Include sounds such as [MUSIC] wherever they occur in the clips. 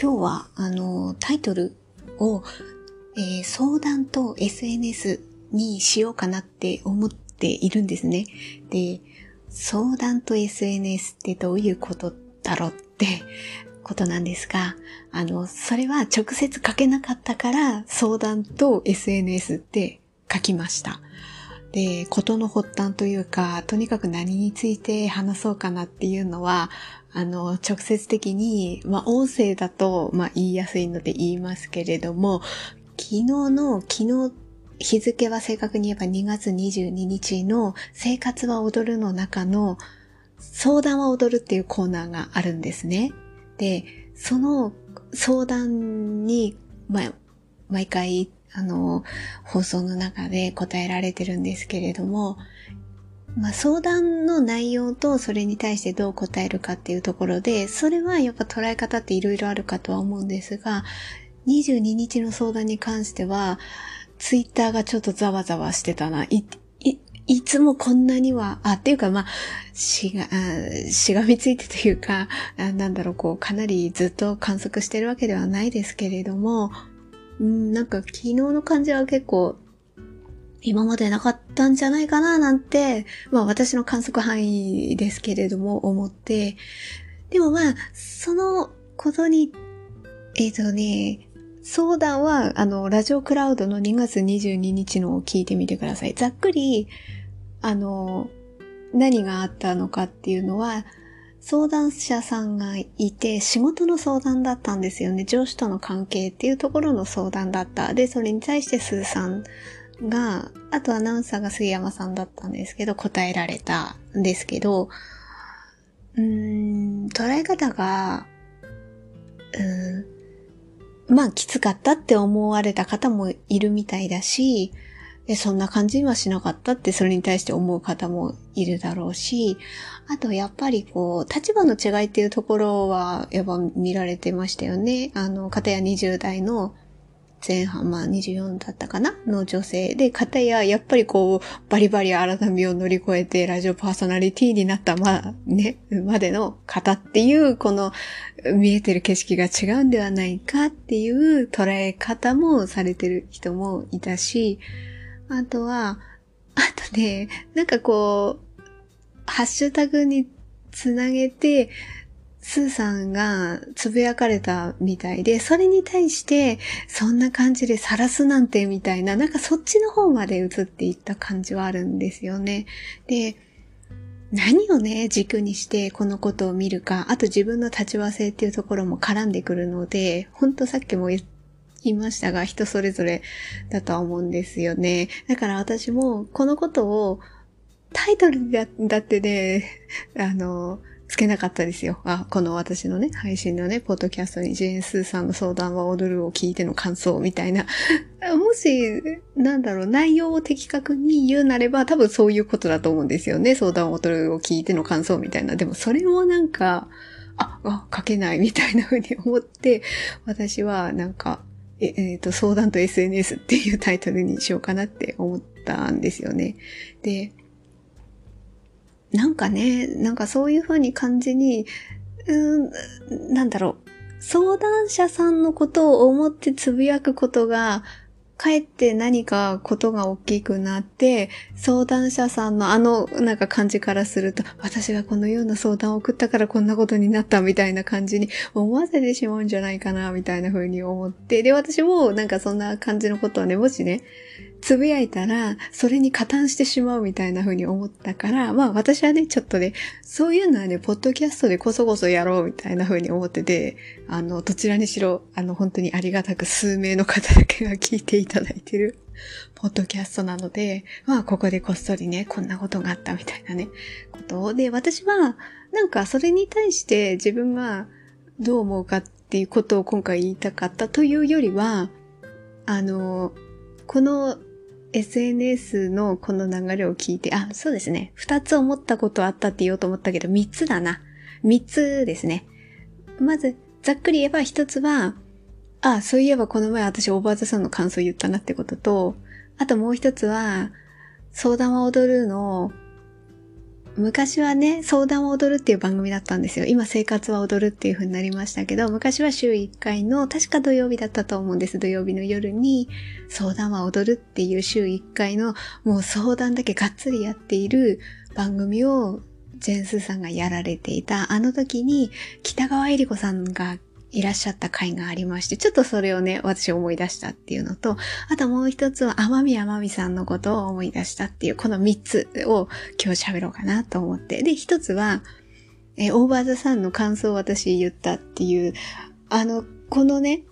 今日は、あの、タイトルを、えー、相談と SNS にしようかなって思っているんですね。で、相談と SNS ってどういうことだろうって [LAUGHS] ことなんですが、あの、それは直接書けなかったから相談と SNS って書きました。で、ことの発端というか、とにかく何について話そうかなっていうのは、あの、直接的に、まあ、音声だと、まあ、言いやすいので言いますけれども、昨日の、昨日、日付は正確に言えば2月22日の生活は踊るの中の相談は踊るっていうコーナーがあるんですね。で、その相談に、まあ、毎回あの、放送の中で答えられてるんですけれども、まあ、相談の内容とそれに対してどう答えるかっていうところで、それはやっぱ捉え方って色々あるかとは思うんですが、22日の相談に関しては、ツイッターがちょっとざわざわしてたな。い、い、いつもこんなには、あ、っていうかまあ、しが、しがみついてというか、なんだろう、こう、かなりずっと観測してるわけではないですけれども、うん、なんか昨日の感じは結構今までなかったんじゃないかななんて、まあ私の観測範囲ですけれども思って、でもまあ、そのことに、えっ、ー、とね、相談は、あの、ラジオクラウドの2月22日のを聞いてみてください。ざっくり、あの、何があったのかっていうのは、相談者さんがいて、仕事の相談だったんですよね。上司との関係っていうところの相談だった。で、それに対してスーさんが、あとアナウンサーが杉山さんだったんですけど、答えられたんですけど、うーん、捉え方が、うん、まあきつかったって思われた方もいるみたいだし、そんな感じにはしなかったってそれに対して思う方もいるだろうし、あとやっぱりこう、立場の違いっていうところはやっぱ見られてましたよね。あの、片や20代の前半、まあ24だったかな？の女性で、片ややっぱりこう、バリバリ改めを乗り越えてラジオパーソナリティになったまあね、までの方っていう、この見えてる景色が違うんではないかっていう捉え方もされてる人もいたし、あとは、あとね、なんかこう、ハッシュタグにつなげて、スーさんがつぶやかれたみたいで、それに対して、そんな感じで晒すなんてみたいな、なんかそっちの方まで映っていった感じはあるんですよね。で、何をね、軸にしてこのことを見るか、あと自分の立場性っていうところも絡んでくるので、ほんとさっきも言いましたが、人それぞれだとは思うんですよね。だから私もこのことをタイトルだだってね、あの、つけなかったですよ。あ、この私のね、配信のね、ポッドキャストにジェーン・スーさんの相談は踊るを聞いての感想みたいな。[LAUGHS] もし、なんだろう、内容を的確に言うなれば多分そういうことだと思うんですよね。相談を踊るを聞いての感想みたいな。でもそれもなんか、あ、書けないみたいな風に思って、私はなんか、ええー、と、相談と SNS っていうタイトルにしようかなって思ったんですよね。で、なんかね、なんかそういう風に感じに、うん、なんだろう、相談者さんのことを思ってつぶやくことが、かえって何かことが大きくなって、相談者さんのあのなんか感じからすると、私がこのような相談を送ったからこんなことになったみたいな感じに思わせてしまうんじゃないかな、みたいな風に思って、で、私もなんかそんな感じのことをね、もしね、つぶやいたら、それに加担してしまうみたいな風に思ったから、まあ私はね、ちょっとね、そういうのはね、ポッドキャストでこそこそやろうみたいな風に思ってて、あの、どちらにしろ、あの、本当にありがたく数名の方だけが聞いていただいてる、ポッドキャストなので、まあここでこっそりね、こんなことがあったみたいなね、ことを。で、私は、なんかそれに対して自分がどう思うかっていうことを今回言いたかったというよりは、あの、この SNS のこの流れを聞いて、あ、そうですね。二つ思ったことあったって言おうと思ったけど、三つだな。三つですね。まず、ざっくり言えば一つは、あ、そういえばこの前私オーバーザさんの感想言ったなってことと、あともう一つは、相談は踊るの、昔はね、相談を踊るっていう番組だったんですよ。今、生活は踊るっていう風になりましたけど、昔は週1回の、確か土曜日だったと思うんです。土曜日の夜に、相談は踊るっていう週1回の、もう相談だけがっつりやっている番組を、ジェンスさんがやられていた、あの時に、北川恵理子さんがいらっしゃった回がありまして、ちょっとそれをね、私思い出したっていうのと、あともう一つは、天宮天美さんのことを思い出したっていう、この三つを今日喋ろうかなと思って。で、一つは、えオーバーザさんの感想を私言ったっていう、あの、このね、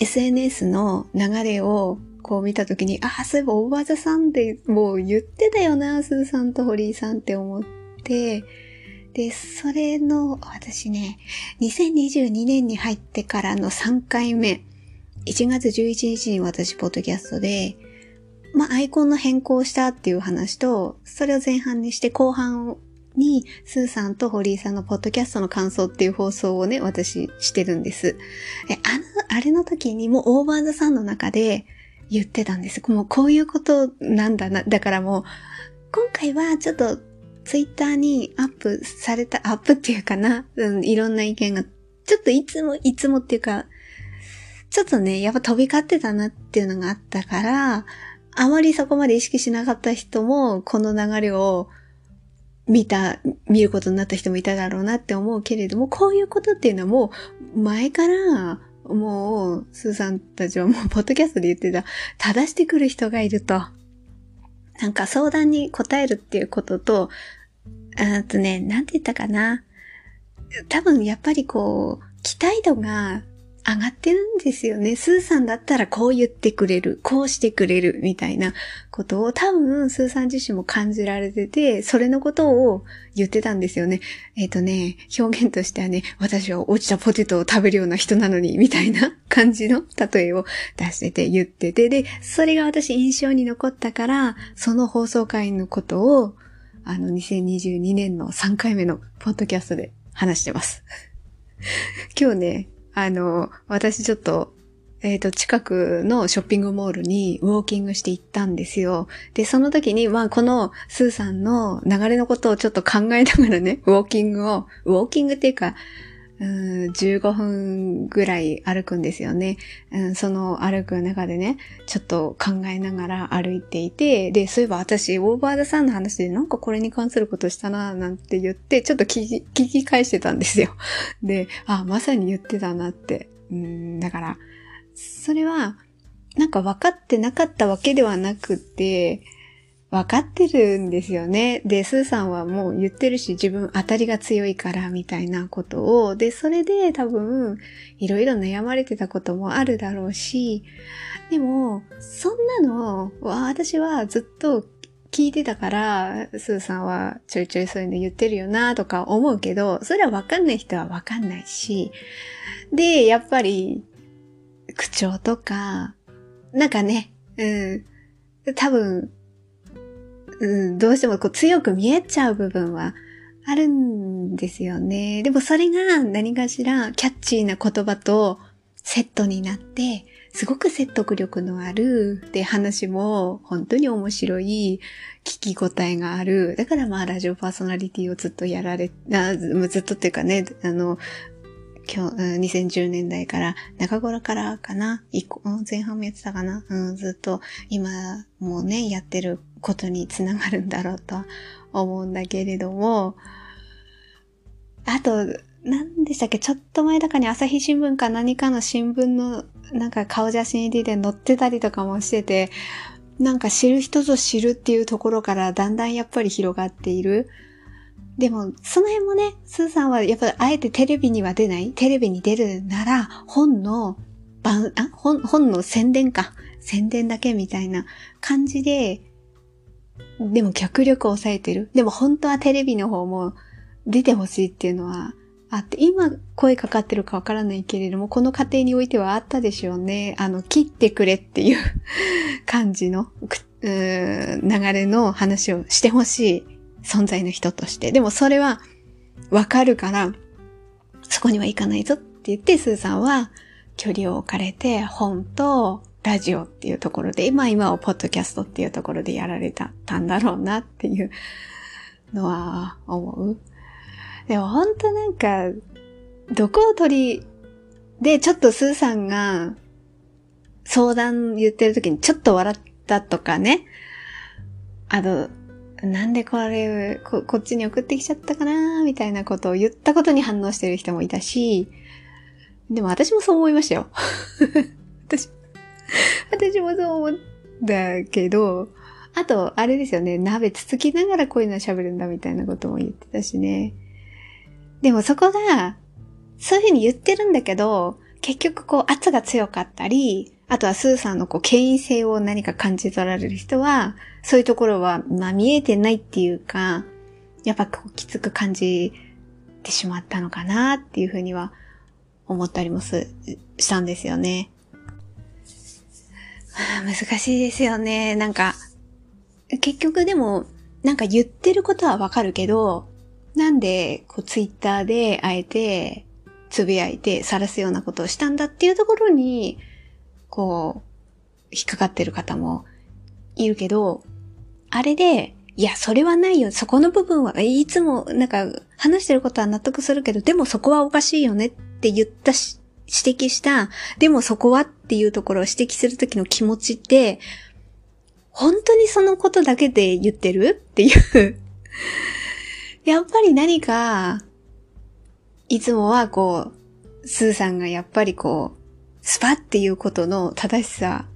SNS の流れをこう見たときに、ああ、そういえばオーバーザさんでもう言ってたよな、スーさんと堀井さんって思って、で、それの、私ね、2022年に入ってからの3回目、1月11日に私、ポッドキャストで、まあ、アイコンの変更したっていう話と、それを前半にして後半に、スーさんと堀井さんのポッドキャストの感想っていう放送をね、私してるんです。え、あの、あれの時にもオーバーザさんの中で言ってたんです。もうこういうことなんだな。だからもう、今回はちょっとツイッターにアップされた、アップっていうかな、うん、いろんな意見が、ちょっといつも、いつもっていうか、ちょっとね、やっぱ飛び交ってたなっていうのがあったから、あまりそこまで意識しなかった人も、この流れを見た、見ることになった人もいただろうなって思うけれども、こういうことっていうのはもう、前から、もう、スーさんたちはもう、ポッドキャストで言ってた、正してくる人がいると。なんか相談に答えるっていうことと、あとね、なんて言ったかな。多分やっぱりこう、期待度が上がってるんですよね。スーさんだったらこう言ってくれる、こうしてくれる、みたいなことを多分スーさん自身も感じられてて、それのことを言ってたんですよね。えっ、ー、とね、表現としてはね、私は落ちたポテトを食べるような人なのに、みたいな感じの例えを出してて言ってて、で、それが私印象に残ったから、その放送回のことを、あの、2022年の3回目のポッドキャストで話してます。[LAUGHS] 今日ね、あの、私ちょっと、えっ、ー、と、近くのショッピングモールにウォーキングして行ったんですよ。で、その時に、まあ、このスーさんの流れのことをちょっと考えながらね、ウォーキングを、ウォーキングっていうか、うん15分ぐらい歩くんですよね、うん。その歩く中でね、ちょっと考えながら歩いていて、で、そういえば私、オーバーダさんの話でなんかこれに関することしたな、なんて言って、ちょっと聞き、聞き返してたんですよ。[LAUGHS] で、あ、まさに言ってたなって。うん、だから、それは、なんか分かってなかったわけではなくて、分かってるんですよね。で、スーさんはもう言ってるし、自分当たりが強いからみたいなことを、で、それで多分、いろいろ悩まれてたこともあるだろうし、でも、そんなの私はずっと聞いてたから、スーさんはちょいちょいそういうの言ってるよなとか思うけど、それはわかんない人はわかんないし、で、やっぱり、口調とか、なんかね、うん、多分、うん、どうしてもこう強く見えちゃう部分はあるんですよね。でもそれが何かしらキャッチーな言葉とセットになって、すごく説得力のある、で、話も本当に面白い、聞き応えがある。だからまあ、ラジオパーソナリティをずっとやられ、あずっとっていうかね、あの、今日、2010年代から、中頃からかな、前半もやってたかな、うん、ずっと今もね、やってることにつながるんだろうと思うんだけれども、あと、何でしたっけ？ちょっと前だかに朝日新聞か何かの新聞のなんか顔写真入りで載ってたりとかもしてて、なんか知る人ぞ知るっていうところからだんだんやっぱり広がっている。でも、その辺もね、スーさんはやっぱりあえてテレビには出ない？テレビに出るなら、本の、あ、本、本の宣伝か。宣伝だけみたいな感じで、でも脚力を抑えてる。でも本当はテレビの方も出てほしいっていうのはあって、今声かかってるかわからないけれども、この過程においてはあったでしょうね。あの、切ってくれっていう感じの、流れの話をしてほしい存在の人として。でもそれはわかるから、そこには行かないぞって言って、スーさんは距離を置かれて、本とラジオっていうところで、まあ今はポッドキャストっていうところでやられたんだろうなっていうのは思う。でも本当なんか、毒を取り、で、ちょっとスーさんが相談言ってる時にちょっと笑ったとかね。あと、なんでこれこ、こっちに送ってきちゃったかなみたいなことを言ったことに反応してる人もいたし、でも私もそう思いましたよ。[LAUGHS] 私、[LAUGHS] 私もそう思ったけど、あと、あれですよね、鍋つつきながらこういうの喋るんだみたいなことも言ってたしね。でもそこが、そういうふうに言ってるんだけど、結局こう圧が強かったり、あとはスーさんのこう権威性を何か感じ取られる人は、そういうところは、まあ見えてないっていうか、やっぱこうきつく感じてしまったのかなっていうふうには思ったりも、したんですよね。難しいですよね。なんか、結局でも、なんか言ってることはわかるけど、なんで、こう、ツイッターで、あえて、つぶやいて、晒すようなことをしたんだっていうところに、こう、引っかかってる方もいるけど、あれで、いや、それはないよ。そこの部分は、いつも、なんか、話してることは納得するけど、でもそこはおかしいよねって言ったし、指摘した、でもそこはっていうところを指摘するときの気持ちって、本当にそのことだけで言ってるっていう。[LAUGHS] やっぱり何か、いつもはこう、スーさんがやっぱりこう、スパっていうことの正しさ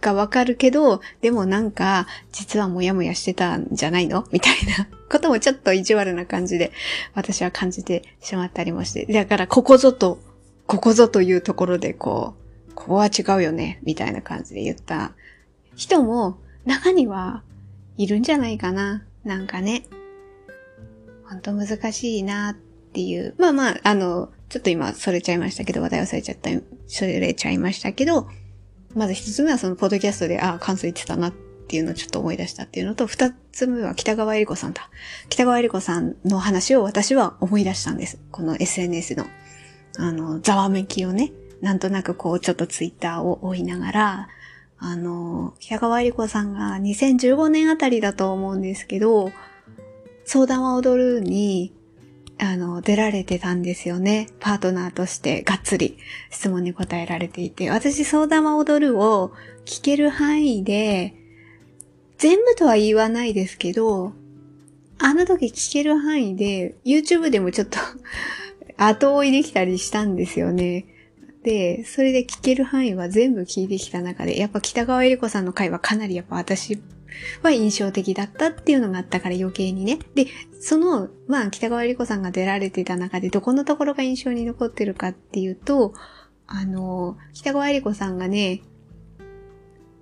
がわかるけど、でもなんか、実はもやもやしてたんじゃないの？みたいな。こともちょっと意地悪な感じで、私は感じてしまったりもして。だから、ここぞと、ここぞというところで、こう、ここは違うよね、みたいな感じで言った人も、中にはいるんじゃないかな。なんかね。ほんと難しいなっていう。まあまあ、あの、ちょっと今、それちゃいましたけど、話題忘れちゃった、それちゃいましたけど、まず一つ目はそのポッドキャストで、ああ、関数言ってたなっていうのをちょっと思い出したっていうのと、二つ目は北川恵理子さんだ。北川恵理子さんの話を私は思い出したんです。この SNS の、あの、ざわめきをね、なんとなくこう、ちょっとツイッターを追いながら、あの、北川恵理子さんが2015年あたりだと思うんですけど、相談は踊るに、あの、出られてたんですよね。パートナーとしてがっつり質問に答えられていて。私、相談は踊るを聞ける範囲で、全部とは言わないですけど、あの時聞ける範囲で、YouTube でもちょっと後追いできたりしたんですよね。で、それで聞ける範囲は全部聞いてきた中で、やっぱ北川恵理子さんの回はかなりやっぱ私は印象的だったっていうのがあったから余計にね。で、その、まあ、北川里子さんが出られてた中でどこのところが印象に残ってるかっていうと、あの、北川里子さんがね、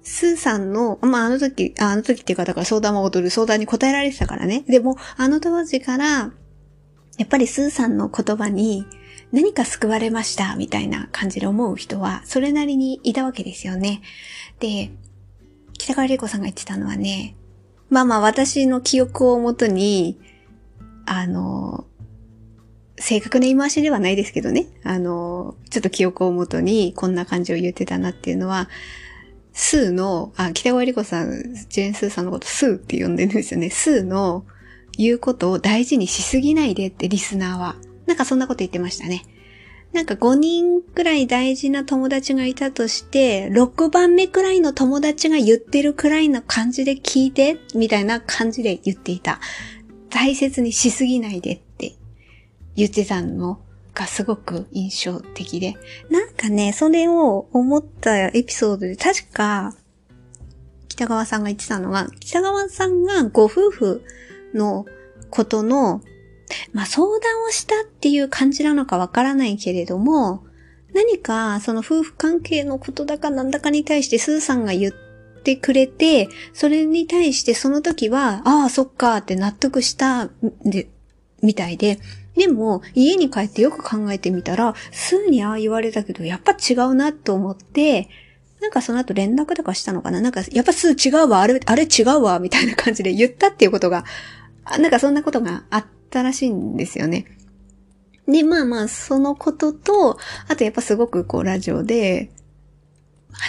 スーさんの、まあ、あの時、あの時っていうか、だから相談を踊る相談に答えられてたからね。でも、あの当時から、やっぱりスーさんの言葉に何か救われました、みたいな感じで思う人は、それなりにいたわけですよね。で、北川玲子さんが言ってたのはね、まあまあ私の記憶をもとに、あの、正確な言い回しではないですけどね、あの、ちょっと記憶をもとにこんな感じを言ってたなっていうのは、スーの、あ、北川里子さん、ジェーン・スーさんのことスーって呼んでるんですよね。スーの言うことを大事にしすぎないでってリスナーは。なんかそんなこと言ってましたね。なんか5人くらい大事な友達がいたとして、6番目くらいの友達が言ってるくらいの感じで聞いて、みたいな感じで言っていた。大切にしすぎないでって言ってたのがすごく印象的で。なんかね、それを思ったエピソードで確か、北川さんが言ってたのが、北川さんがご夫婦のことのまあ相談をしたっていう感じなのかわからないけれども、何かその夫婦関係のことだかなんだかに対してスーさんが言ってくれて、それに対してその時は、ああ、そっかって納得したで、みたいで、でも、家に帰ってよく考えてみたら、スーにああ言われたけど、やっぱ違うなと思って、なんかその後連絡とかしたのかな？なんか、やっぱスー違うわ、あれ、あれ違うわ、みたいな感じで言ったっていうことが、なんかそんなことがあったらしいんですよね。で、まあまあ、そのことと、あとやっぱすごくこうラジオで、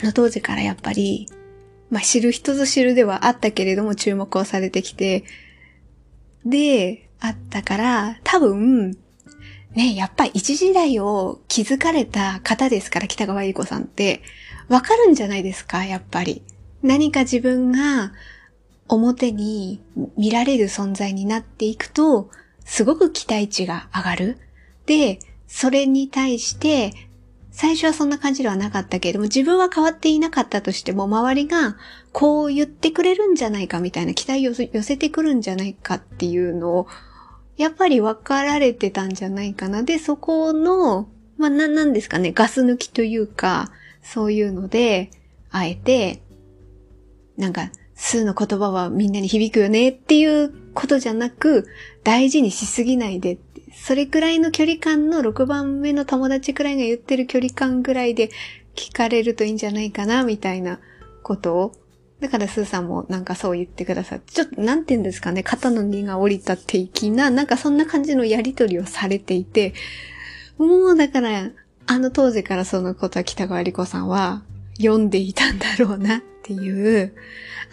あの当時からやっぱり、まあ知る人ぞ知るではあったけれども注目をされてきて、であったから、多分、ね、やっぱ一時代を築かれた方ですから、北川由子さんって、わかるんじゃないですか、やっぱり。何か自分が表に見られる存在になっていくと、すごく期待値が上がる。で、それに対して、最初はそんな感じではなかったけれども、自分は変わっていなかったとしても、周りがこう言ってくれるんじゃないかみたいな期待を寄せてくるんじゃないかっていうのを、やっぱり分かられてたんじゃないかな。で、そこの、まあ、な、なんですかね、ガス抜きというか、そういうので、あえて、なんか、数の言葉はみんなに響くよねっていうことじゃなく、大事にしすぎないでそれくらいの距離感の6番目の友達くらいが言ってる距離感ぐらいで聞かれるといいんじゃないかな、みたいなことを。だからスーさんもなんかそう言ってくださって、ちょっとなんて言うんですかね、肩の荷が降りた的な、なんかそんな感じのやりとりをされていて、もうだから、あの当時からそのことは北川理子さんは読んでいたんだろうなっていう、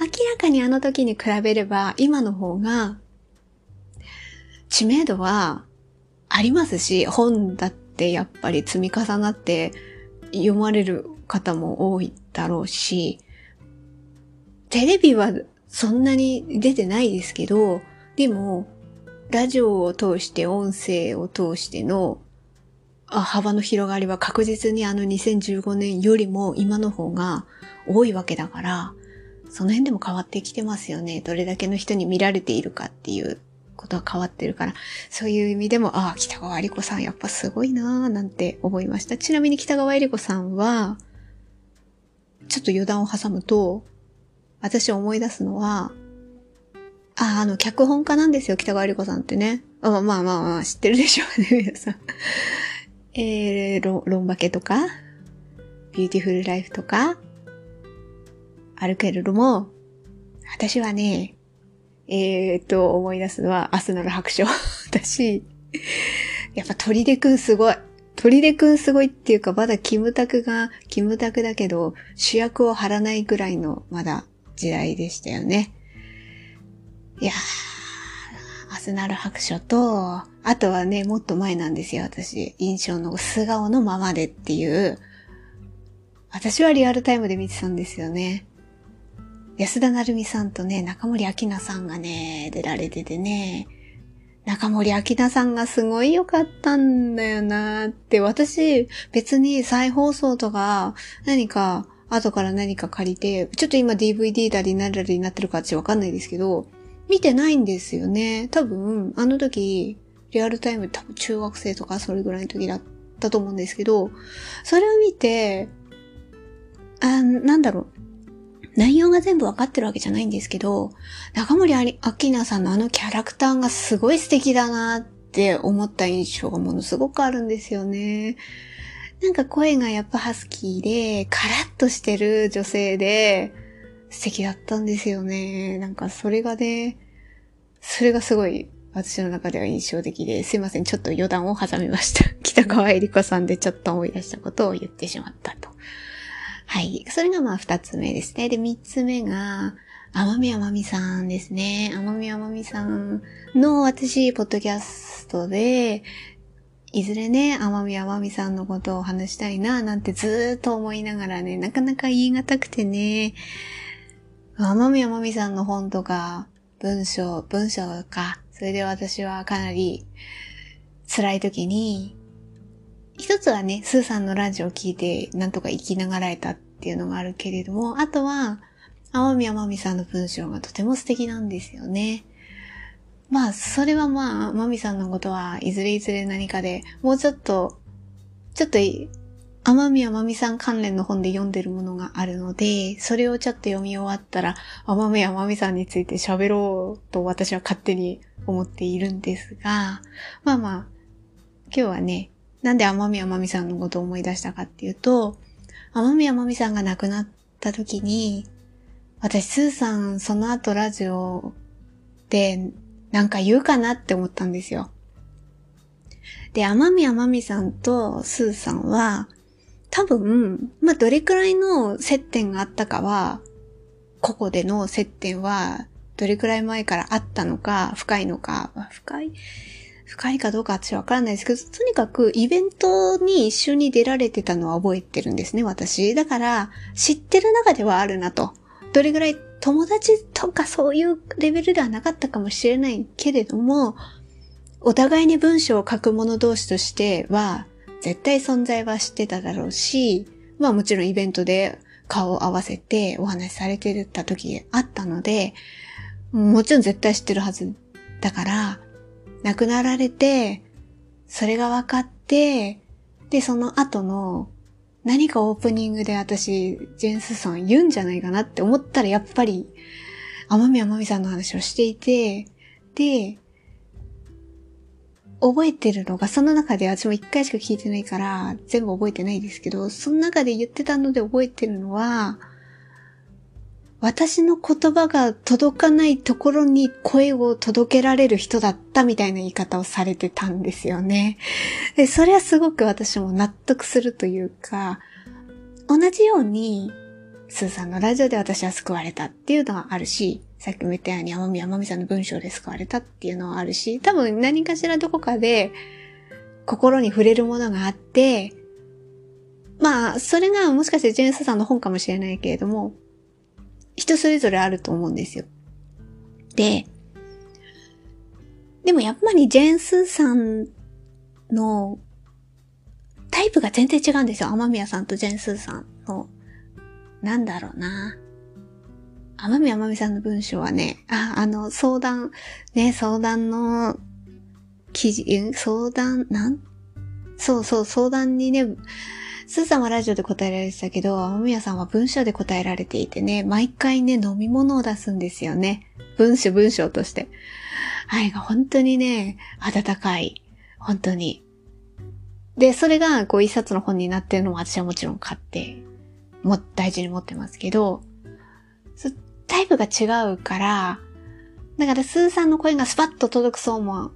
明らかにあの時に比べれば今の方が知名度はありますし、本だってやっぱり積み重なって読まれる方も多いだろうし、テレビはそんなに出てないですけど、でも、ラジオを通して音声を通しての幅の広がりは確実にあの2015年よりも今の方が多いわけだから、その辺でも変わってきてますよね。どれだけの人に見られているかっていうことは変わってるから、そういう意味でも、ああ、北川理子さんやっぱすごいなぁなんて思いました。ちなみに北川理子さんは、ちょっと余談を挟むと、私思い出すのは、あ、あの、脚本家なんですよ、北川悦吏子さんってね。あまあまあまあ、知ってるでしょうね、皆さん。えー、ロロンバケとか、ビューティフルライフとか、あるけれども、私はね、えー、っと、思い出すのは、あすなろ白書 [LAUGHS] だし、やっぱ取手くんすごい。取手くんすごいっていうか、まだキムタクが、キムタクだけど、主役を張らないぐらいの、まだ時代でしたよね。いやー、アスナル白書と、あとはね、もっと前なんですよ、私。印象の素顔のままでっていう、私はリアルタイムで見てたんですよね。安田成美さんとね、中森明菜さんがね、出られててね、中森明菜さんがすごい良かったんだよなって、私別に再放送とか何か後から何か借りて、ちょっと今 DVD だり何だりになってるか私わかんないですけど、見てないんですよね。多分、あの時、リアルタイム多分中学生とかそれぐらいの時だったと思うんですけど、それを見て、あ、なんだろう。内容が全部わかってるわけじゃないんですけど、中森明菜さんのあのキャラクターがすごい素敵だなって思った印象がものすごくあるんですよね。なんか声がやっぱハスキーで、カラッとしてる女性で、素敵だったんですよね。なんかそれがね、それがすごい私の中では印象的で、すいません、ちょっと余談を挟みました。[LAUGHS] 北川恵理子さんでちょっと思い出したことを言ってしまったと。はい。それがまあ二つ目ですね。で、三つ目が、甘み甘みさんですね。甘み甘みさんの私、ポッドキャストで、いずれね、甘み甘みさんのことを話したいな、なんてずーっと思いながらね、なかなか言い難くてね、甘み甘みさんの本とか、文章、文章か、それで私はかなり辛い時に、一つはね、スーさんのラジオを聞いて、なんとか生きながらえたっていうのがあるけれども、あとは、青宮まみさんの文章がとても素敵なんですよね。まあ、それはまあ、まみさんのことはいずれいずれ何かで、もうちょっと、ちょっと、天宮まみさん関連の本で読んでるものがあるので、それをちょっと読み終わったら、天宮まみさんについて喋ろうと私は勝手に思っているんですが、まあまあ、今日はね、なんで天宮まみさんのことを思い出したかっていうと、天宮まみさんが亡くなった時に、私、スーさん、その後ラジオでなんか言うかなって思ったんですよ。で、天宮まみさんとスーさんは、多分、まあ、どれくらいの接点があったかは、ここでの接点はどれくらい前からあったのか、深いのか、深い、深いかどうか私わからないですけど、とにかくイベントに一緒に出られてたのは覚えてるんですね、私。だから、知ってる中ではあるなと。どれぐらい友達とかそういうレベルではなかったかもしれないけれども、お互いに文章を書く者同士としては、絶対存在は知ってただろうし、まあもちろんイベントで顔を合わせてお話しされてた時あったので、もちろん絶対知ってるはずだから、亡くなられて、それが分かって、で、その後の何かオープニングで私、ジェンスさん言うんじゃないかなって思ったらやっぱり、天宮まみさんの話をしていて、で、覚えてるのが、その中で私も一回しか聞いてないから、全部覚えてないですけど、その中で言ってたので覚えてるのは、私の言葉が届かないところに声を届けられる人だったみたいな言い方をされてたんですよね。で、それはすごく私も納得するというか、同じように、スーさんのラジオで私は救われたっていうのはあるし、さっきも言ったように、天宮まみさんの文章で救われたっていうのはあるし、多分何かしらどこかで心に触れるものがあって、まあ、それがもしかしてジェンスさんの本かもしれないけれども、人それぞれあると思うんですよ。で、でもやっぱりジェンスさんのタイプが全然違うんですよ。天宮さんとジェンスさんの。なんだろうな。天宮まみさんの文章はね、あ、あの、相談、ね、相談の記事、相談、なん？そうそう、相談にね、スーさんはラジオで答えられてたけど、天宮さんは文章で答えられていてね、毎回ね、飲み物を出すんですよね。文章、文章として。あれが本当にね、温かい。本当に。で、それが、こう、一冊の本になってるのも私はもちろん買って、も、大事に持ってますけど、タイプが違うから、だからスーさんの声がスパッと届くそうも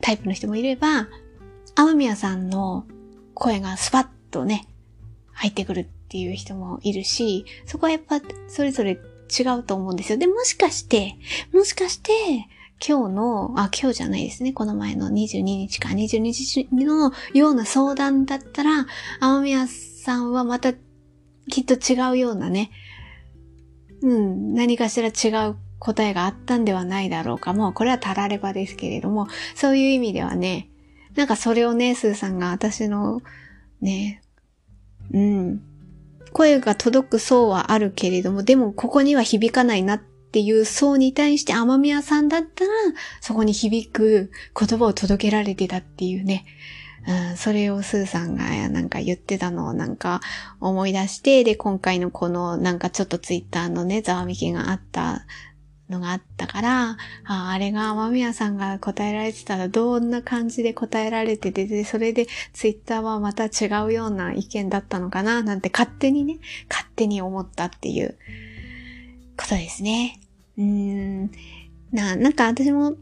タイプの人もいれば、天宮さんの声がスパッとね、入ってくるっていう人もいるし、そこはやっぱそれぞれ違うと思うんですよ。で、もしかして、もしかして、今日の、あ、今日じゃないですね。この前の22日か22日のような相談だったら、天宮さんはまたきっと違うようなね、うん、何かしら違う答えがあったんではないだろうか。もうこれはたらればですけれども、そういう意味ではね、なんかそれをね、スーさんが私のね、うん、声が届く層はあるけれども、でもここには響かないなっていう層に対して天宮さんだったら、そこに響く言葉を届けられてたっていうね、うん、それをスーさんがなんか言ってたのをなんか思い出して、で、今回のこのなんかちょっとツイッターのね、ざわめきがあったのがあったから、ああれが天宮さんが答えられてたらどんな感じで答えられてて、で、それでツイッターはまた違うような意見だったのかな、なんて勝手にね、勝手に思ったっていうことですね。うーん。な、なんか私も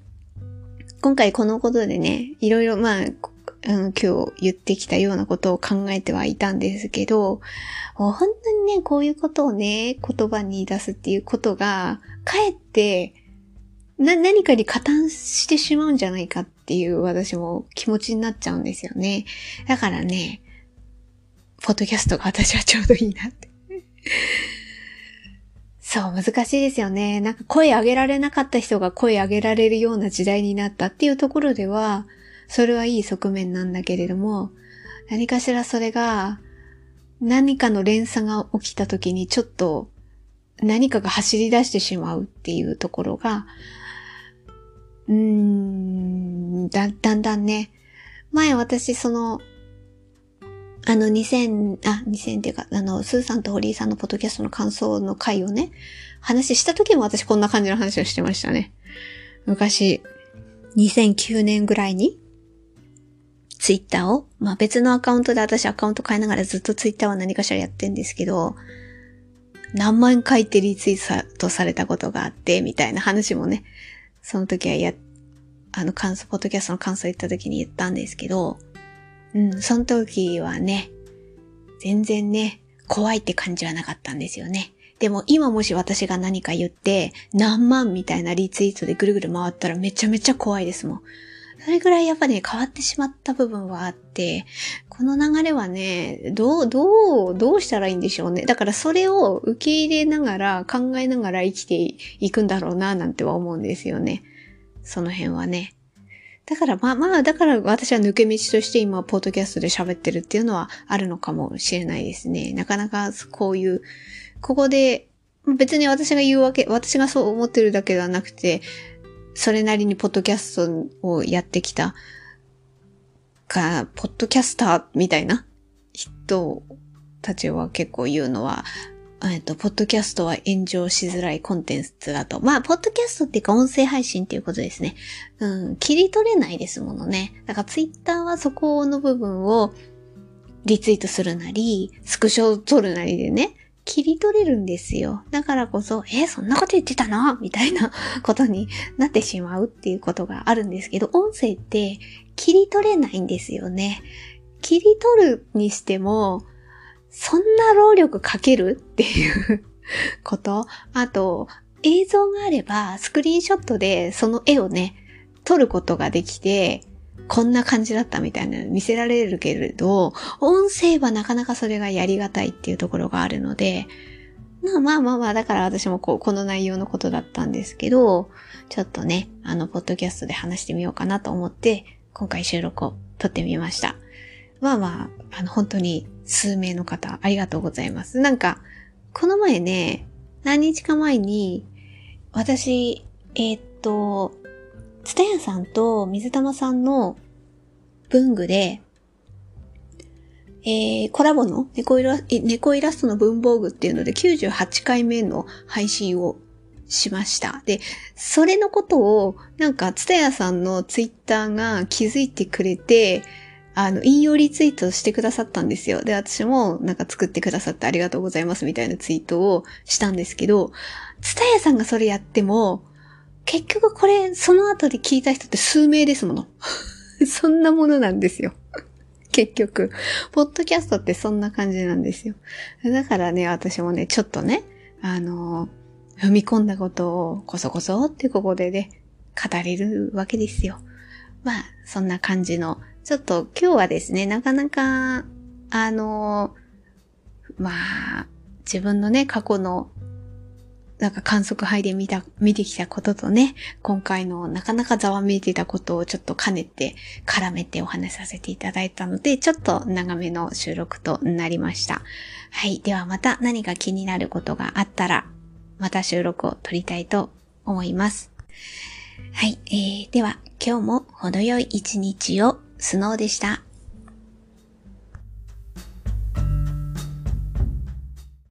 今回このことでね、いろいろまあ、うん、今日言ってきたようなことを考えてはいたんですけど、本当にね、こういうことをね、言葉に出すっていうことが、かえって、な、何かに加担してしまうんじゃないかっていう私も気持ちになっちゃうんですよね。だからね、ポッドキャストが私はちょうどいいなって [LAUGHS] そう、難しいですよね。なんか声上げられなかった人が声上げられるような時代になったっていうところでは、それはいい側面なんだけれども、何かしらそれが、何かの連鎖が起きた時にちょっと何かが走り出してしまうっていうところが、うーん、だ、だんだんね、前私その、あの2000、あ、2000っていうか、あの、スーさんと堀井さんのポッドキャストの感想の回をね、話した時も私こんな感じの話をしてましたね。昔、2009年ぐらいに、ツイッターを、まあ別のアカウントで私アカウント変えながらずっとツイッターは何かしらやってんですけど、何万回ってリツイートされたことがあって、みたいな話もね、その時はや、あの感想、ポッドキャストの感想言った時に言ったんですけど、うん、その時はね、全然ね、怖いって感じはなかったんですよね。でも今もし私が何か言って何万みたいなリツイートでぐるぐる回ったらめちゃめちゃ怖いですもん。それぐらいやっぱね、変わってしまった部分はあって、この流れはね、どう、どう、どうしたらいいんでしょうね。だからそれを受け入れながら、考えながら生きていくんだろうな、なんては思うんですよね。その辺はね。だからまあまあ、だから私は抜け道として今、ポッドキャストで喋ってるっていうのはあるのかもしれないですね。なかなかこういう、ここで、別に私が言うわけ、私がそう思ってるだけではなくて、それなりにポッドキャストをやってきた、か、ポッドキャスターみたいな人たちは結構言うのは、えっと、ポッドキャストは炎上しづらいコンテンツだと。まあ、ポッドキャストっていうか音声配信っていうことですね。うん、切り取れないですものね。だからツイッターはそこの部分をリツイートするなり、スクショを撮るなりでね、切り取れるんですよ。だからこそ、えそんなこと言ってたの？みたいな [LAUGHS] ことになってしまうっていうことがあるんですけど、音声って切り取れないんですよね。切り取るにしても、そんな労力かけるっていうこと。あと、映像があれば、スクリーンショットでその絵をね、撮ることができて、こんな感じだったみたいな見せられるけれど、音声はなかなかそれがやりがたいっていうところがあるので、まあまあまあまあ、だから私もこう、この内容のことだったんですけど、ちょっとね、あの、ポッドキャストで話してみようかなと思って、今回収録を撮ってみました。まあまあ、あの、本当に数名の方、ありがとうございます。なんか、この前ね、何日か前に、私、えー、っと、つたやさんと水玉さんの文具で、えー、コラボの猫イラ猫イラストの文房具っていうので98回目の配信をしました。で、それのことを、なんか、つたやさんのツイッターが気づいてくれて、あの、引用リツイートしてくださったんですよ。で、私もなんか作ってくださってありがとうございますみたいなツイートをしたんですけど、つたやさんがそれやっても、結局これ、その後で聞いた人って数名ですもの。[LAUGHS] そんなものなんですよ。[LAUGHS] 結局。ポッドキャストってそんな感じなんですよ。だからね、私もね、ちょっとね、あの、踏み込んだことをこそこそってここでね、語れるわけですよ。まあ、そんな感じのちょっと今日はですね、なかなか、あの、まあ、自分のね、過去の、なんか観測杯で見た、見てきたこととね、今回のなかなかざわめいてたことをちょっと兼ねて、絡めてお話しさせていただいたので、ちょっと長めの収録となりました。はい。ではまた何か気になることがあったら、また収録を撮りたいと思います。はい。えー、では、今日も程よい一日をスノーでした。